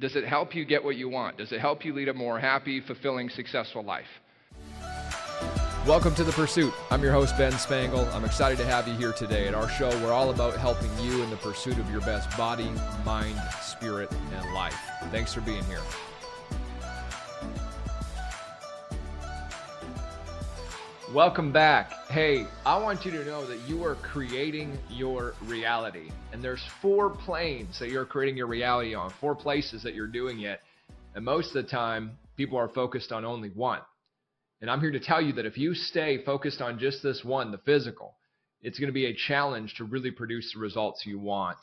Does it help you get what you want? Does it help you lead a more happy, fulfilling, successful life? Welcome to The Pursuit. I'm your host, Ben Spangle. I'm excited to have you here today. At our show, we're all about helping you in the pursuit of your best body, mind, spirit, and life. Thanks for being here. Welcome back. Hey, I want you to know that you are creating your reality. And there's four planes that you're creating your reality on, four places that you're doing it. And most of the time, people are focused on only one. And I'm here to tell you that if you stay focused on just this one, the physical, it's going to be a challenge to really produce the results you want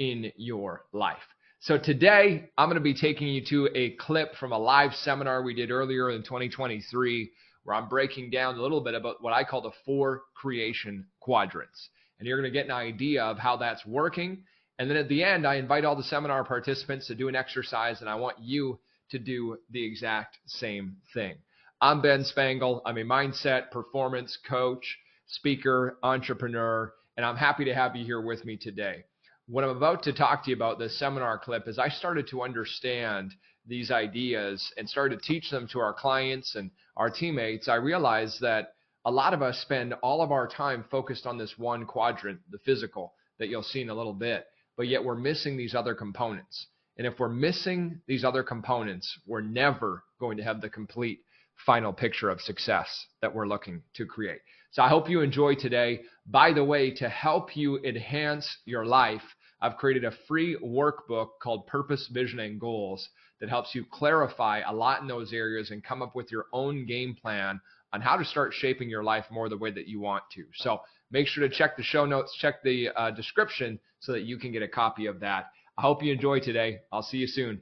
in your life. So today, I'm going to be taking you to a clip from a live seminar we did earlier in 2023 where I'm breaking down a little bit about what I call the four creation quadrants. And you're going to get an idea of how that's working. And then at the end, I invite all the seminar participants to do an exercise, and I want you to do the exact same thing. I'm Ben Spangle. I'm a mindset, performance coach, speaker, entrepreneur, and I'm happy to have you here with me today. What I'm about to talk to you about this seminar clip is I started to understand these ideas and started to teach them to our clients and our teammates, I realized that a lot of us spend all of our time focused on this one quadrant, the physical, that you'll see in a little bit, but yet we're missing these other components. And if we're missing these other components, we're never going to have the complete final picture of success that we're looking to create. So I hope you enjoy today. By the way, to help you enhance your life, I've created a free workbook called Purpose, Vision, and Goals that helps you clarify a lot in those areas and come up with your own game plan on how to start shaping your life more the way that you want to. So make sure to check the show notes, check the uh, description so that you can get a copy of that. I hope you enjoy today. I'll see you soon.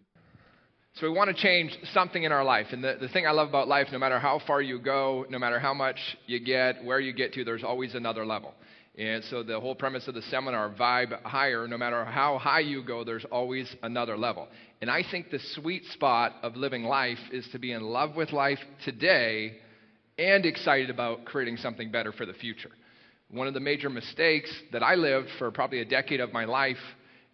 So we want to change something in our life. And the, the thing I love about life, no matter how far you go, no matter how much you get, where you get to, there's always another level. And so the whole premise of the seminar, vibe higher, no matter how high you go, there's always another level. And I think the sweet spot of living life is to be in love with life today and excited about creating something better for the future. One of the major mistakes that I lived for probably a decade of my life,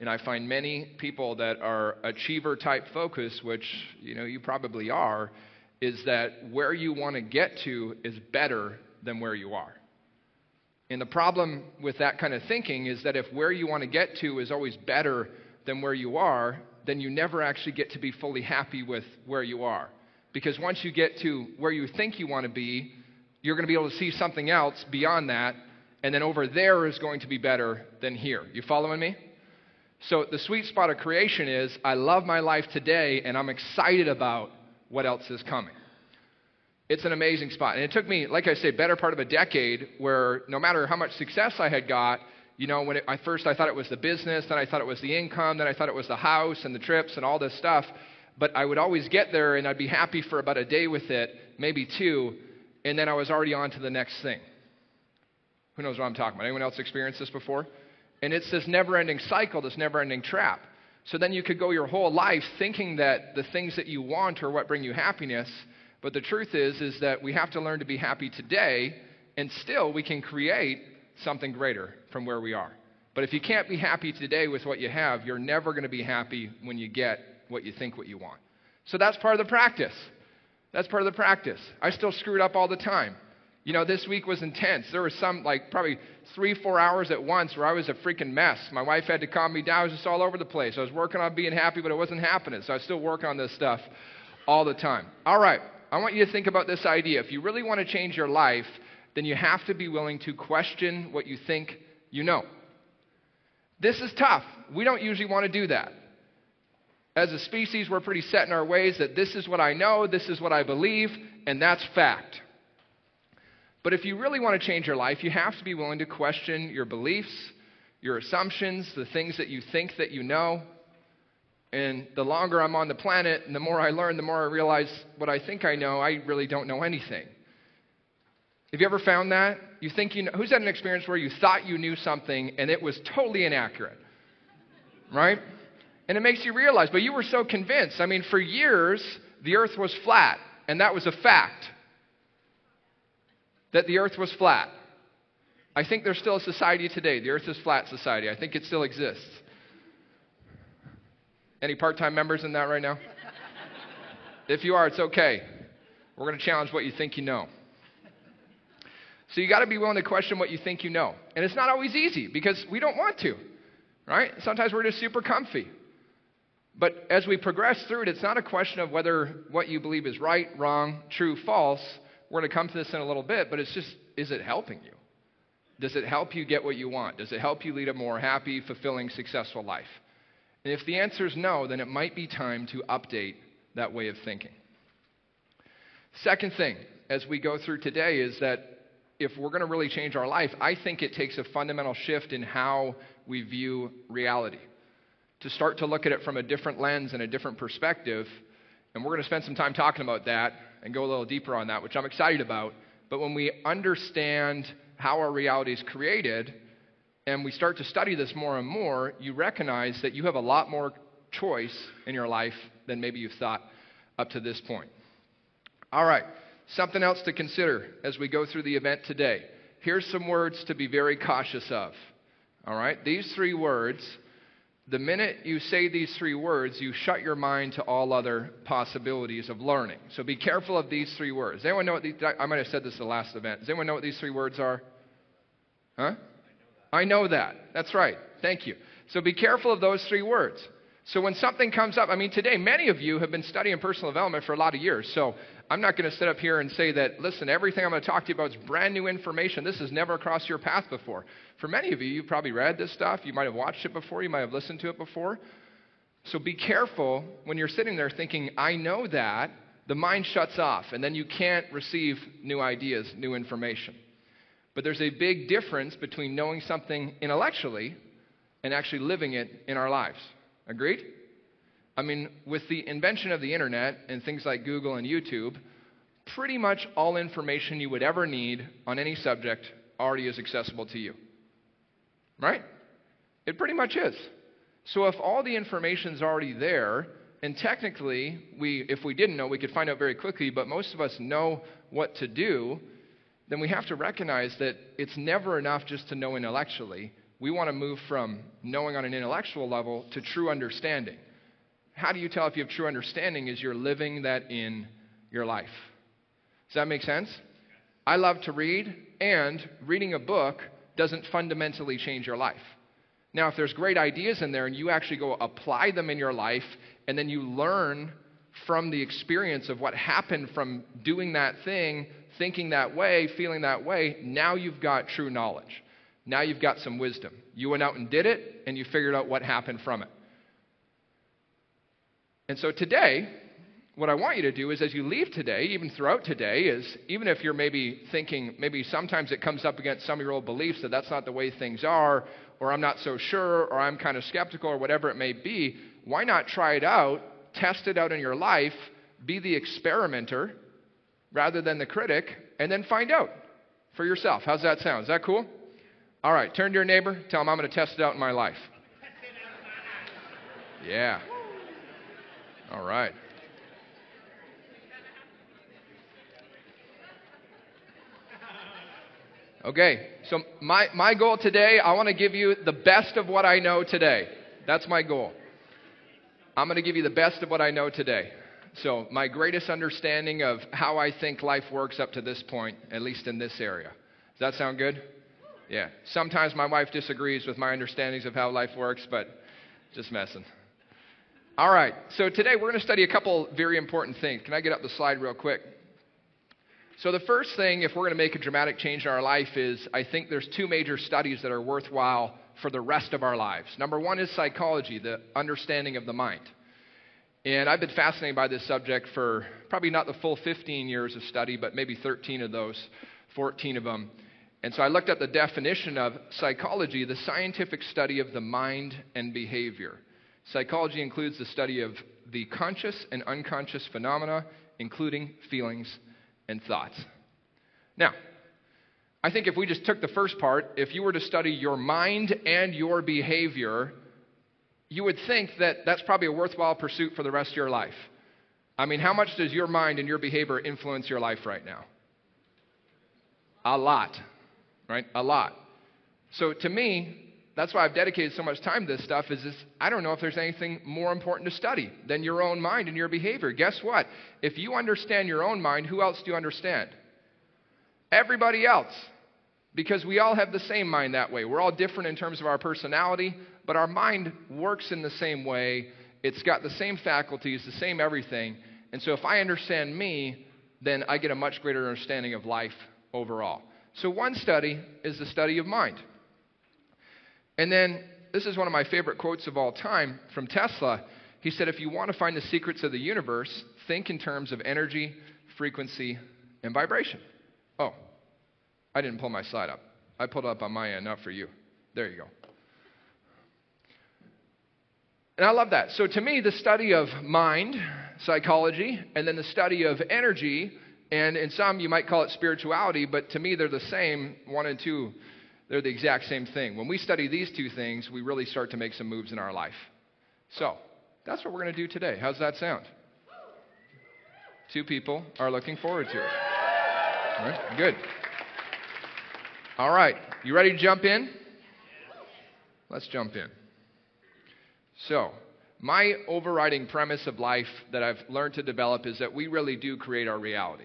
and I find many people that are achiever type focus, which you know you probably are, is that where you want to get to is better than where you are. And the problem with that kind of thinking is that if where you want to get to is always better than where you are, then you never actually get to be fully happy with where you are. Because once you get to where you think you want to be, you're going to be able to see something else beyond that, and then over there is going to be better than here. You following me? So the sweet spot of creation is I love my life today, and I'm excited about what else is coming. It's an amazing spot. And it took me, like I say, better part of a decade where no matter how much success I had got, you know, when it, I first I thought it was the business, then I thought it was the income, then I thought it was the house and the trips and all this stuff. But I would always get there and I'd be happy for about a day with it, maybe two, and then I was already on to the next thing. Who knows what I'm talking about? Anyone else experienced this before? And it's this never ending cycle, this never ending trap. So then you could go your whole life thinking that the things that you want are what bring you happiness, but the truth is is that we have to learn to be happy today and still we can create something greater from where we are. But if you can't be happy today with what you have, you're never going to be happy when you get what you think what you want. So that's part of the practice. That's part of the practice. I still screwed up all the time. You know, this week was intense. There was some, like, probably three, four hours at once where I was a freaking mess. My wife had to calm me down. I was just all over the place. I was working on being happy, but it wasn't happening. So I was still working on this stuff all the time. All right. I want you to think about this idea. If you really want to change your life, then you have to be willing to question what you think you know. This is tough. We don't usually want to do that. As a species, we're pretty set in our ways that this is what I know, this is what I believe, and that's fact. But if you really want to change your life, you have to be willing to question your beliefs, your assumptions, the things that you think that you know. And the longer I'm on the planet and the more I learn, the more I realize what I think I know, I really don't know anything. Have you ever found that? You think you know, who's had an experience where you thought you knew something and it was totally inaccurate? Right? And it makes you realize, but you were so convinced. I mean, for years, the earth was flat, and that was a fact that the earth was flat. I think there's still a society today, the earth is flat society. I think it still exists. Any part time members in that right now? if you are, it's okay. We're going to challenge what you think you know. So you got to be willing to question what you think you know. And it's not always easy because we don't want to, right? Sometimes we're just super comfy. But as we progress through it, it's not a question of whether what you believe is right, wrong, true, false. We're going to come to this in a little bit, but it's just, is it helping you? Does it help you get what you want? Does it help you lead a more happy, fulfilling, successful life? And if the answer is no, then it might be time to update that way of thinking. Second thing, as we go through today, is that if we're going to really change our life, I think it takes a fundamental shift in how we view reality. To start to look at it from a different lens and a different perspective. And we're going to spend some time talking about that and go a little deeper on that, which I'm excited about. But when we understand how our reality is created, and we start to study this more and more, you recognize that you have a lot more choice in your life than maybe you've thought up to this point. All right, something else to consider as we go through the event today. Here's some words to be very cautious of. All right, these three words, the minute you say these three words, you shut your mind to all other possibilities of learning. So be careful of these three words. Does anyone know what these, I might have said this the last event. Does anyone know what these three words are? Huh? I know that. That's right. Thank you. So be careful of those three words. So when something comes up, I mean, today, many of you have been studying personal development for a lot of years. So I'm not going to sit up here and say that, listen, everything I'm going to talk to you about is brand new information. This has never crossed your path before. For many of you, you've probably read this stuff. You might have watched it before. You might have listened to it before. So be careful when you're sitting there thinking, I know that. The mind shuts off, and then you can't receive new ideas, new information. But there's a big difference between knowing something intellectually and actually living it in our lives. Agreed? I mean, with the invention of the internet and things like Google and YouTube, pretty much all information you would ever need on any subject already is accessible to you. Right? It pretty much is. So if all the information is already there, and technically, we, if we didn't know, we could find out very quickly, but most of us know what to do, then we have to recognize that it's never enough just to know intellectually. We want to move from knowing on an intellectual level to true understanding. How do you tell if you have true understanding? Is you're living that in your life. Does that make sense? I love to read, and reading a book doesn't fundamentally change your life. Now, if there's great ideas in there and you actually go apply them in your life, and then you learn from the experience of what happened from doing that thing, thinking that way, feeling that way, now you've got true knowledge. Now you've got some wisdom. You went out and did it, and you figured out what happened from it. And so today, what I want you to do is as you leave today, even throughout today, is even if you're maybe thinking, maybe sometimes it comes up against some of your old beliefs that that's not the way things are, or I'm not so sure, or I'm kind of skeptical, or whatever it may be, why not try it out, test it out in your life, be the experimenter rather than the critic, and then find out for yourself. How's that sound? Is that cool? All right, turn to your neighbor, tell him I'm going to test it out in my life. Yeah. All right. Okay, so my, my goal today, I want to give you the best of what I know today. That's my goal. I'm going to give you the best of what I know today. So, my greatest understanding of how I think life works up to this point, at least in this area. Does that sound good? Yeah. Sometimes my wife disagrees with my understandings of how life works, but just messing. All right. So, today we're going to study a couple very important things. Can I get up the slide real quick? So, the first thing, if we're going to make a dramatic change in our life, is I think there's two major studies that are worthwhile for the rest of our lives. Number one is psychology, the understanding of the mind. And I've been fascinated by this subject for probably not the full 15 years of study, but maybe 13 of those, 14 of them. And so I looked up the definition of psychology, the scientific study of the mind and behavior. Psychology includes the study of the conscious and unconscious phenomena, including feelings and thoughts. Now, I think if we just took the first part, if you were to study your mind and your behavior, you would think that that's probably a worthwhile pursuit for the rest of your life. I mean, how much does your mind and your behavior influence your life right now? A lot, right? A lot. So to me, that's why I've dedicated so much time to this stuff is this, I don't know if there's anything more important to study than your own mind and your behavior. Guess what? If you understand your own mind, who else do you understand? Everybody else. Because we all have the same mind that way. We're all different in terms of our personality, but our mind works in the same way. It's got the same faculties, the same everything. And so if I understand me, then I get a much greater understanding of life overall. So one study is the study of mind. And then, this is one of my favorite quotes of all time from Tesla. He said, If you want to find the secrets of the universe, think in terms of energy, frequency, and vibration. Oh, I didn't pull my slide up. I pulled up on my end, not for you. There you go. And I love that. So, to me, the study of mind, psychology, and then the study of energy, and in some you might call it spirituality, but to me they're the same, one and two they're the exact same thing. When we study these two things, we really start to make some moves in our life. So, that's what we're going to do today. How's that sound? Two people are looking forward to it. All right, good. All right, you ready to jump in? Let's jump in. So, my overriding premise of life that I've learned to develop is that we really do create our reality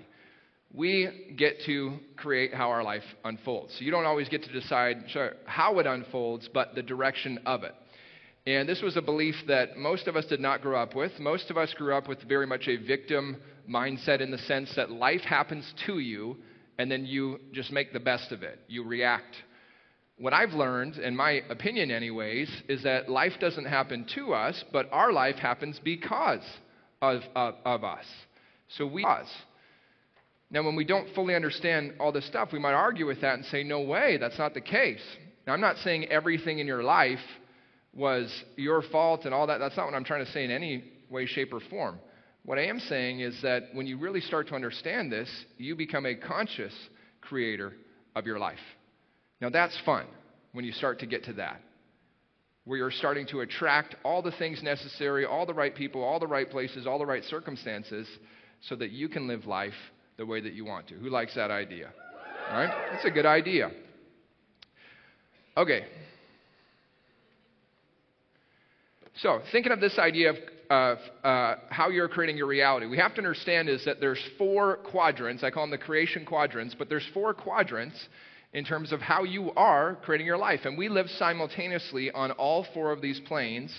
we get to create how our life unfolds. So you don't always get to decide how it unfolds, but the direction of it. And this was a belief that most of us did not grow up with. Most of us grew up with very much a victim mindset in the sense that life happens to you and then you just make the best of it. You react. What I've learned, in my opinion, anyways, is that life doesn't happen to us, but our life happens because of, of, of us. So we cause. Now, when we don't fully understand all this stuff, we might argue with that and say, no way, that's not the case. Now, I'm not saying everything in your life was your fault and all that. That's not what I'm trying to say in any way, shape, or form. What I am saying is that when you really start to understand this, you become a conscious creator of your life. Now, that's fun when you start to get to that, where you're starting to attract all the things necessary, all the right people, all the right places, all the right circumstances, so that you can live life the way that you want to. Who likes that idea? All right? That's a good idea. Okay. So, thinking of this idea of uh, how you're creating your reality, we have to understand is that there's four quadrants. I call them the creation quadrants, but there's four quadrants in terms of how you are creating your life. And we live simultaneously on all four of these planes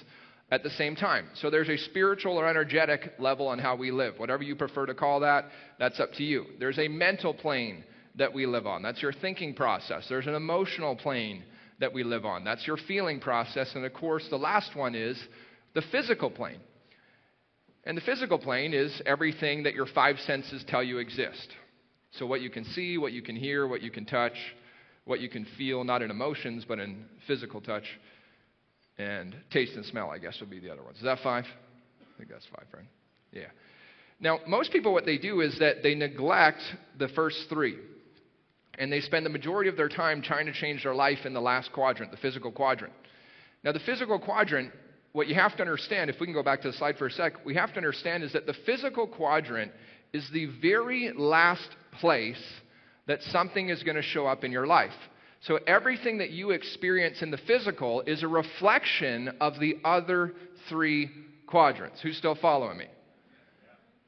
at the same time. So there's a spiritual or energetic level on how we live. Whatever you prefer to call that, that's up to you. There's a mental plane that we live on. That's your thinking process. There's an emotional plane that we live on. That's your feeling process. And of course, the last one is the physical plane. And the physical plane is everything that your five senses tell you exist. So, what you can see, what you can hear, what you can touch, what you can feel, not in emotions, but in physical touch and taste and smell, I guess, would be the other ones. Is that five? I think that's five, right? Yeah. Now, most people, what they do is that they neglect the first three. And they spend the majority of their time trying to change their life in the last quadrant, the physical quadrant. Now, the physical quadrant, what you have to understand, if we can go back to the slide for a sec, we have to understand is that the physical quadrant is the very last place that something is going to show up in your life. So everything that you experience in the physical is a reflection of the other three quadrants. Who's still following me?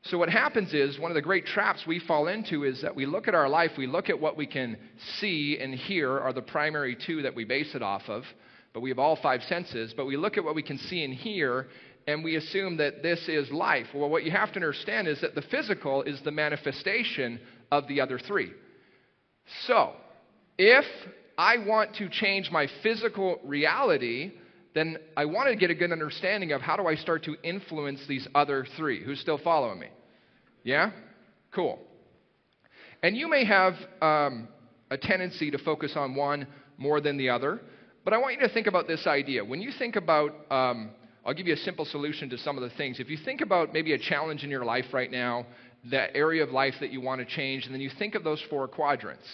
So, what happens is one of the great traps we fall into is that we look at our life, we look at what we can see and hear are the primary two that we base it off of, but we have all five senses, but we look at what we can see and hear and we assume that this is life. Well, what you have to understand is that the physical is the manifestation of the other three. So, if I want to change my physical reality, then I want to get a good understanding of how do I start to influence these other three. Who's still following me? Yeah? Cool. And you may have um, a tendency to focus on one more than the other, but I want you to think about this idea. When you think about, um, I'll give you a simple solution to some of the things. If you think about maybe a challenge in your life right now, that area of life that you want to change, and then you think of those four quadrants.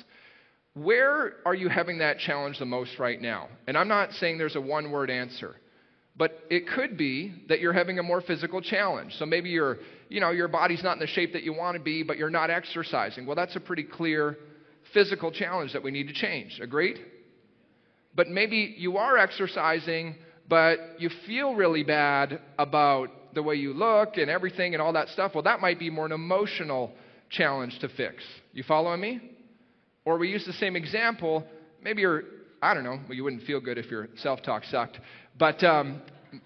Where are you having that challenge the most right now? And I'm not saying there's a one word answer, but it could be that you're having a more physical challenge. So maybe your, you know, your body's not in the shape that you want to be, but you're not exercising. Well, that's a pretty clear physical challenge that we need to change. Agreed? But maybe you are exercising, but you feel really bad about the way you look and everything and all that stuff. Well, that might be more an emotional challenge to fix. You following me? Or we use the same example. Maybe you're, I don't know, well, you wouldn't feel good if your self talk sucked, but um,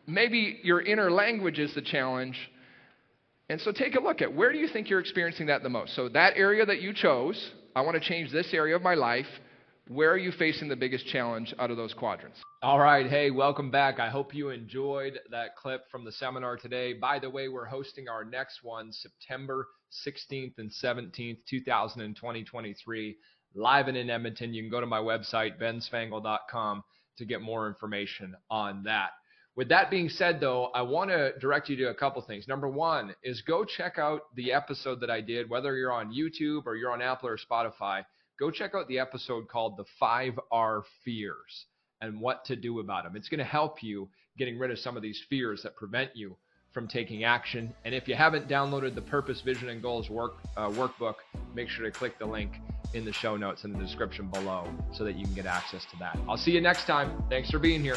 maybe your inner language is the challenge. And so take a look at where do you think you're experiencing that the most? So, that area that you chose, I want to change this area of my life. Where are you facing the biggest challenge out of those quadrants? All right. Hey, welcome back. I hope you enjoyed that clip from the seminar today. By the way, we're hosting our next one September 16th and 17th, 2023, live and in Edmonton. You can go to my website, benspangle.com, to get more information on that. With that being said, though, I want to direct you to a couple things. Number one is go check out the episode that I did, whether you're on YouTube or you're on Apple or Spotify. Go check out the episode called The Five R Fears and what to do about them. It's going to help you getting rid of some of these fears that prevent you from taking action. And if you haven't downloaded the Purpose, Vision, and Goals work, uh, workbook, make sure to click the link in the show notes in the description below so that you can get access to that. I'll see you next time. Thanks for being here.